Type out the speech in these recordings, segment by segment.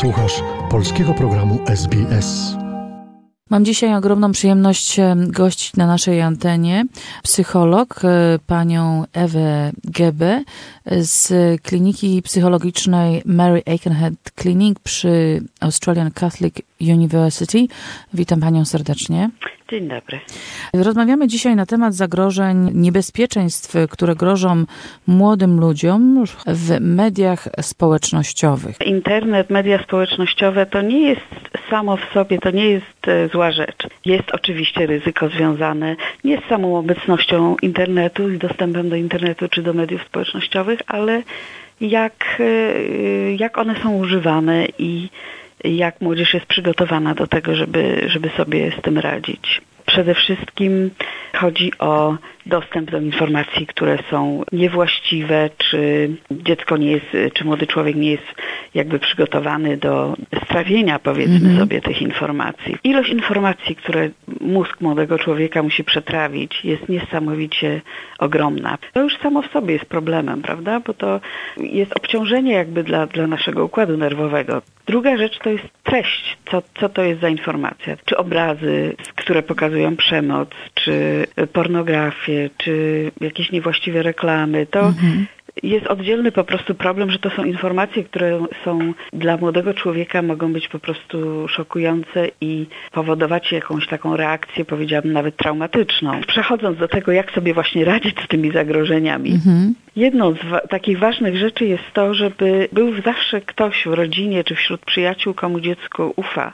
Słuchasz polskiego programu SBS. Mam dzisiaj ogromną przyjemność e, gościć na naszej antenie psycholog, e, panią Ewę Gebe z kliniki psychologicznej Mary Aikenhead Clinic przy Australian Catholic University. Witam panią serdecznie. Dzień dobry. Rozmawiamy dzisiaj na temat zagrożeń, niebezpieczeństw, które grożą młodym ludziom w mediach społecznościowych. Internet, media społecznościowe to nie jest samo w sobie, to nie jest e, zła rzecz. Jest oczywiście ryzyko związane nie z samą obecnością internetu i dostępem do internetu czy do mediów społecznościowych, ale jak, e, jak one są używane i jak młodzież jest przygotowana do tego, żeby, żeby sobie z tym radzić. Przede wszystkim chodzi o dostęp do informacji, które są niewłaściwe, czy dziecko nie jest, czy młody człowiek nie jest jakby przygotowany do strawienia, powiedzmy mm -hmm. sobie, tych informacji. Ilość informacji, które mózg młodego człowieka musi przetrawić, jest niesamowicie ogromna. To już samo w sobie jest problemem, prawda? Bo to jest obciążenie jakby dla, dla naszego układu nerwowego. Druga rzecz to jest treść, co, co to jest za informacja. Czy obrazy, które pokazują przemoc, czy pornografię, czy jakieś niewłaściwe reklamy. To mhm jest oddzielny po prostu problem, że to są informacje, które są dla młodego człowieka mogą być po prostu szokujące i powodować jakąś taką reakcję, powiedziałabym nawet traumatyczną. Przechodząc do tego, jak sobie właśnie radzić z tymi zagrożeniami, mhm. Jedną z wa takich ważnych rzeczy jest to, żeby był zawsze ktoś w rodzinie czy wśród przyjaciół, komu dziecko ufa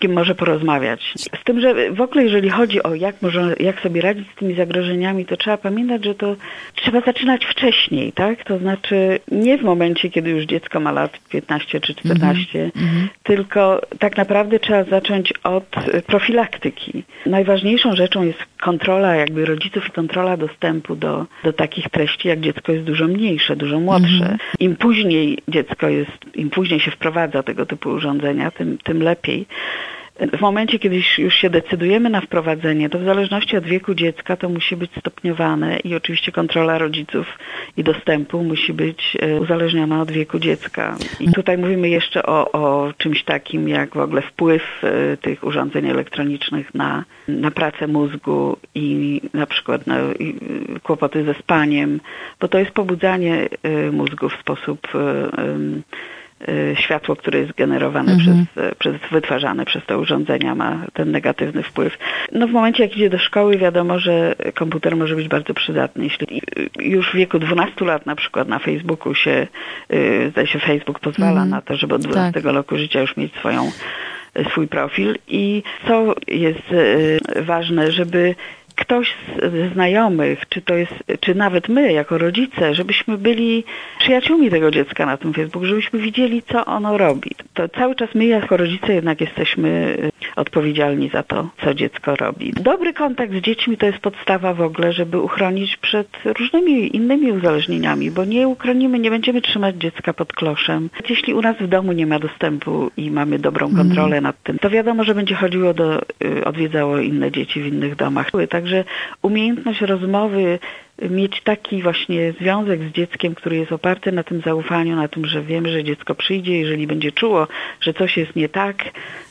kim może porozmawiać. Z tym, że w ogóle jeżeli chodzi o jak, może, jak sobie radzić z tymi zagrożeniami, to trzeba pamiętać, że to trzeba zaczynać wcześniej, tak? To znaczy nie w momencie, kiedy już dziecko ma lat 15 czy 14, mm -hmm. tylko tak naprawdę trzeba zacząć od profilaktyki. Najważniejszą rzeczą jest kontrola jakby rodziców i kontrola dostępu do, do takich treści, jak dziecko jest dużo mniejsze, dużo młodsze. -hmm. Im później dziecko jest, im później się wprowadza tego typu urządzenia, tym, tym lepiej. W momencie, kiedy już się decydujemy na wprowadzenie, to w zależności od wieku dziecka to musi być stopniowane i oczywiście kontrola rodziców i dostępu musi być e, uzależniona od wieku dziecka. I tutaj mówimy jeszcze o, o czymś takim jak w ogóle wpływ e, tych urządzeń elektronicznych na, na pracę mózgu i na przykład na kłopoty ze spaniem, bo to jest pobudzanie e, mózgu w sposób światło, które jest generowane mhm. przez, y, przez, wytwarzane przez te urządzenia ma ten negatywny wpływ. No w momencie jak idzie do szkoły wiadomo, że komputer może być bardzo przydatny. Jeśli już w wieku 12 lat na przykład na Facebooku się, y, zdaje się Facebook pozwala mhm. na to, żeby od 12 tak. roku życia już mieć swoją swój profil i co jest ważne, żeby ktoś z znajomych, czy to jest, czy nawet my jako rodzice, żebyśmy byli przyjaciółmi tego dziecka na tym Facebooku, żebyśmy widzieli, co ono robi. To cały czas my jako rodzice jednak jesteśmy odpowiedzialni za to, co dziecko robi. Dobry kontakt z dziećmi to jest podstawa w ogóle, żeby uchronić przed różnymi innymi uzależnieniami, bo nie uchronimy, nie będziemy trzymać dziecka pod kloszem. Jeśli u nas w domu nie ma dostępu i mamy dobrą mhm. kontrolę mm. nad tym, to wiadomo, że będzie chodziło do, y, odwiedzało inne dzieci w innych domach. Także umiejętność rozmowy mieć taki właśnie związek z dzieckiem, który jest oparty na tym zaufaniu, na tym, że wiemy, że dziecko przyjdzie, jeżeli będzie czuło, że coś jest nie tak,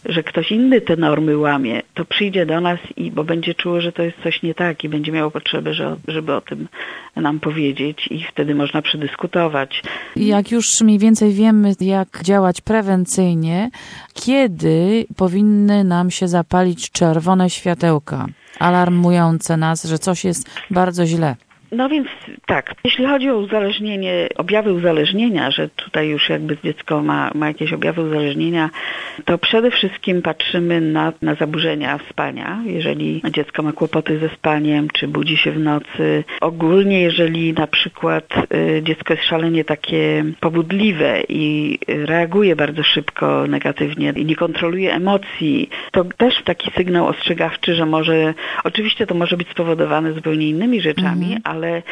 że ktoś inny te normy łamie, to przyjdzie do nas i bo będzie czuło, że to jest coś nie tak i będzie miało potrzebę, że, żeby o tym nam powiedzieć i wtedy można przedyskutować. Jak już mniej więcej wiemy, jak działać prewencyjnie, kiedy powinny nam się zapalić czerwone światełka alarmujące nas, że coś jest bardzo źle? No więc tak, jeśli chodzi o uzależnienie, objawy uzależnienia, że tutaj już jakby dziecko ma, ma jakieś objawy uzależnienia, to przede wszystkim patrzymy na, na zaburzenia spania. Jeżeli dziecko ma kłopoty ze spaniem, czy budzi się w nocy. Ogólnie jeżeli na przykład y, dziecko jest szalenie takie pobudliwe i reaguje bardzo szybko negatywnie i nie kontroluje emocji, to też taki sygnał ostrzegawczy, że może, oczywiście to może być spowodowane zupełnie innymi rzeczami, mhm. ale ale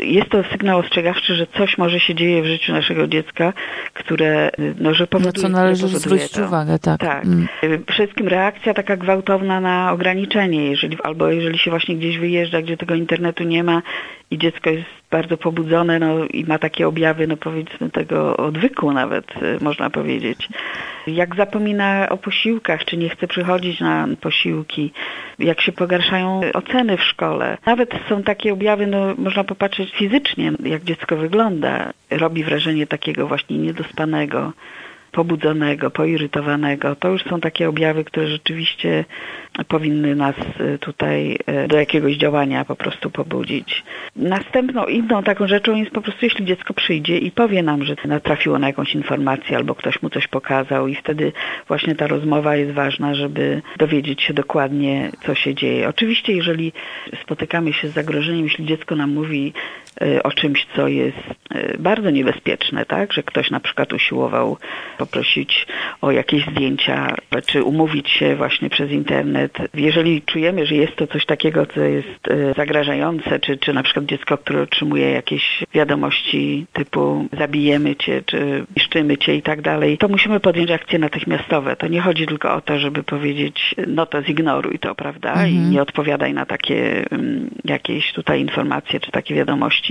jest to sygnał ostrzegawczy, że coś może się dzieje w życiu naszego dziecka, które, no, że powoduje, co należy zwrócić to. uwagę, tak. Tak. Mm. Przede wszystkim reakcja taka gwałtowna na ograniczenie, jeżeli, albo jeżeli się właśnie gdzieś wyjeżdża, gdzie tego internetu nie ma i dziecko jest bardzo pobudzone no, i ma takie objawy, no powiedzmy tego odwyku nawet, y, można powiedzieć. Jak zapomina o posiłkach, czy nie chce przychodzić na posiłki, jak się pogarszają oceny w szkole. Nawet są takie objawy, no można popatrzeć fizycznie, jak dziecko wygląda. Robi wrażenie takiego właśnie niedospanego pobudzonego, poirytowanego. To już są takie objawy, które rzeczywiście powinny nas y, tutaj y, do jakiegoś działania po prostu pobudzić. Następną inną taką rzeczą jest po prostu, jeśli dziecko przyjdzie i powie nam, że natrafiło na jakąś informację albo ktoś mu coś pokazał i wtedy właśnie ta rozmowa jest ważna, żeby dowiedzieć się dokładnie, co się dzieje. Oczywiście, jeżeli spotykamy się z zagrożeniem, jeśli dziecko nam mówi o czymś, co jest y, bardzo niebezpieczne, tak, że ktoś na przykład usiłował poprosić o jakieś zdjęcia, czy umówić się właśnie przez internet. Jeżeli czujemy, że jest to coś takiego, co jest e, zagrażające, czy, czy na przykład dziecko, które otrzymuje jakieś wiadomości typu zabijemy cię, czy niszczymy cię i tak dalej, to musimy podjąć akcje natychmiastowe. To nie chodzi tylko o to, żeby powiedzieć, no to zignoruj to, prawda, i Mhm. nie odpowiadaj na takie mm, jakieś tutaj informacje, czy takie wiadomości,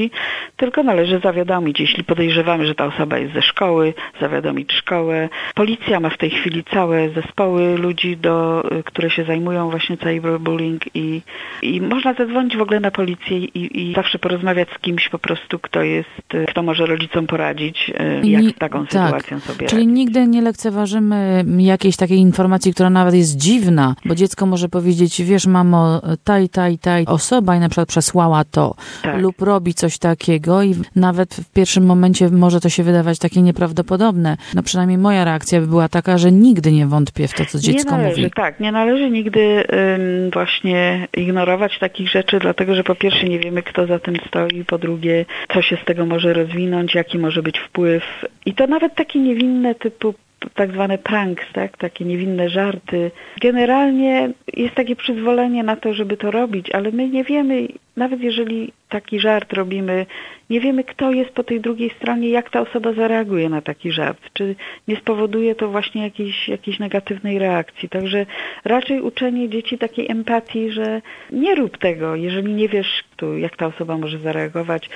tylko należy zawiadomić, jeśli podejrzewamy, że ta osoba jest ze szkoły, zawiadomić szkołę. Policja ma w tej chwili całe zespoły ludzi, do, y, które się zajmują właśnie cyberbullying i, i można zadzwonić w ogóle na policję i, i zawsze porozmawiać z kimś po prostu, kto jest, y, kto może rodzicom poradzić, y, jak z taką tak. sytuacją sobie Czyli radzić. nigdy nie lekceważymy jakiejś takiej informacji, która nawet jest dziwna, bo dziecko może powiedzieć, wiesz mamo, ta i ta i ta osoba i na przykład przesłała to Tak. lub robi coś takiego i nawet w pierwszym momencie może to się wydawać takie nieprawdopodobne. No przynajmniej moja reakcja by była taka, że nigdy nie wątpię w to, co dziecko nie należy, mówi. Tak, nie należy nigdy ym, właśnie ignorować takich rzeczy, dlatego że po pierwsze nie wiemy, kto za tym stoi, po drugie, co się z tego może rozwinąć, jaki może być wpływ. I to nawet takie niewinne typu tak zwane pranks, tak? takie niewinne żarty. Generalnie jest takie przyzwolenie na to, żeby to robić, ale my nie wiemy, nawet jeżeli taki żart robimy, nie wiemy, kto jest po tej drugiej stronie, jak ta osoba zareaguje na taki żart. Czy nie spowoduje to właśnie jakiejś, jakiejś negatywnej reakcji. Także raczej uczenie dzieci takiej empatii, że nie rób tego, jeżeli nie wiesz, kto, jak ta osoba może zareagować.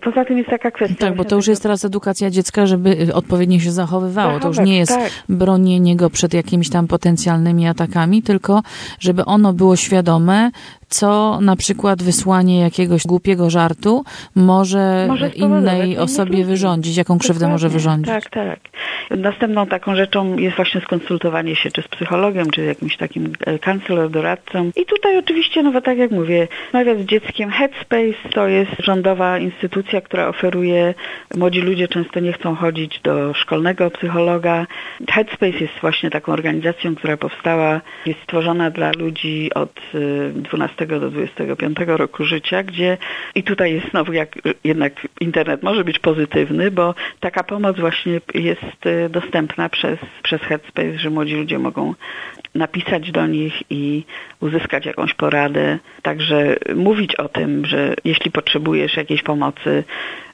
Poza tym jest taka kwestia... Tak, bo to już tego- jest teraz edukacja dziecka, żeby y, odpowiednio się zachowywało. To już Zachować, nie jest tak. bronienie go przed jakimiś tam potencjalnymi atakami, tylko żeby ono było świadome, co na przykład wysłanie jakiegoś głupiego żartu może, Może innej osobie wyrządzić, jaką krzywdę może wyrządzić. Tak, tak. Następną taką rzeczą jest właśnie skonsultowanie się czy z psychologiem, czy jakimś takim e, counselor, doradcą. I tutaj oczywiście, no bo tak jak mówię, rozmawiać z dzieckiem. Headspace to jest rządowa instytucja, która oferuje, młodzi ludzie często nie chcą chodzić do szkolnego psychologa. Headspace jest właśnie taką organizacją, która powstała, jest stworzona dla ludzi od y, 12 do 25 roku życia, gdzie i tutaj jest znowu jak jednak internet może być pozytywny, bo taka pomoc właśnie jest y, dostępna przez, przez Headspace, że młodzi ludzie mogą napisać do nich i uzyskać jakąś poradę. Także mówić o tym, że jeśli potrzebujesz jakiejś pomocy,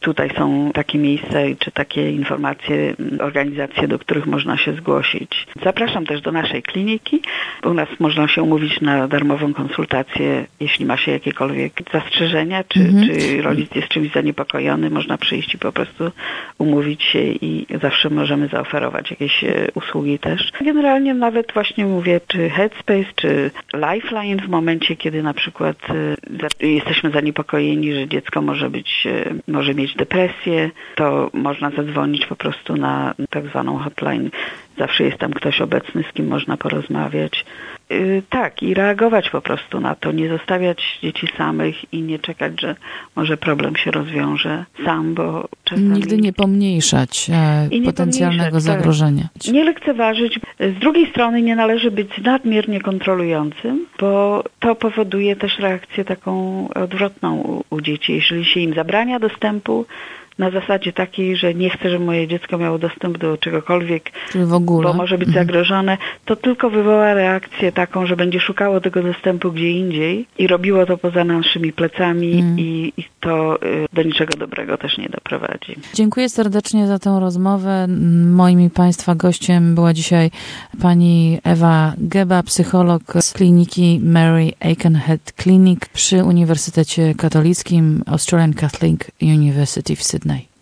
tutaj są takie miejsca czy takie informacje, m, organizacje, do których można się zgłosić. Zapraszam też do naszej kliniki. U nas można się umówić na darmową konsultację, jeśli ma się jakiekolwiek zastrzeżenia, czy, Mhm. czy rodzic jest czymś zaniepokojony, można przyjść i po prostu umówić się i zawsze możemy zaoferować jakieś e, usługi też. Generalnie nawet właśnie mówię, czy Headspace, czy Lifeline w momencie, kiedy na przykład e, jesteśmy zaniepokojeni, że dziecko może być, e, może mieć depresję, to można zadzwonić po prostu na tak zwaną hotline. Zawsze jest tam ktoś obecny, z kim można porozmawiać. Yy, tak, i reagować po prostu na to, nie zostawiać dzieci samych i nie czekać, że może problem się rozwiąże sam, bo czasami... Nigdy nie pomniejszać e, nie potencjalnego pomniejszać, tak. zagrożenia. Nie lekceważyć. Z drugiej strony nie należy być nadmiernie kontrolującym, bo to powoduje też reakcję taką odwrotną u, u dzieci. Jeżeli się im zabrania dostępu na zasadzie takiej, że nie chcę, żeby moje dziecko miało dostęp do czegokolwiek, Czyli w ogóle. bo może być Mhm. zagrożone, to tylko wywoła reakcję taką, że będzie szukało tego dostępu gdzie indziej i robiło to poza naszymi plecami Mm. i, i to y, do niczego dobrego też nie doprowadzi. Dziękuję serdecznie za tę rozmowę. Moim i Państwa gościem była dzisiaj pani Ewa Geba, psycholog z kliniki Mary Aikenhead Clinic przy Uniwersytecie Katolickim Australian Catholic University w Sydney.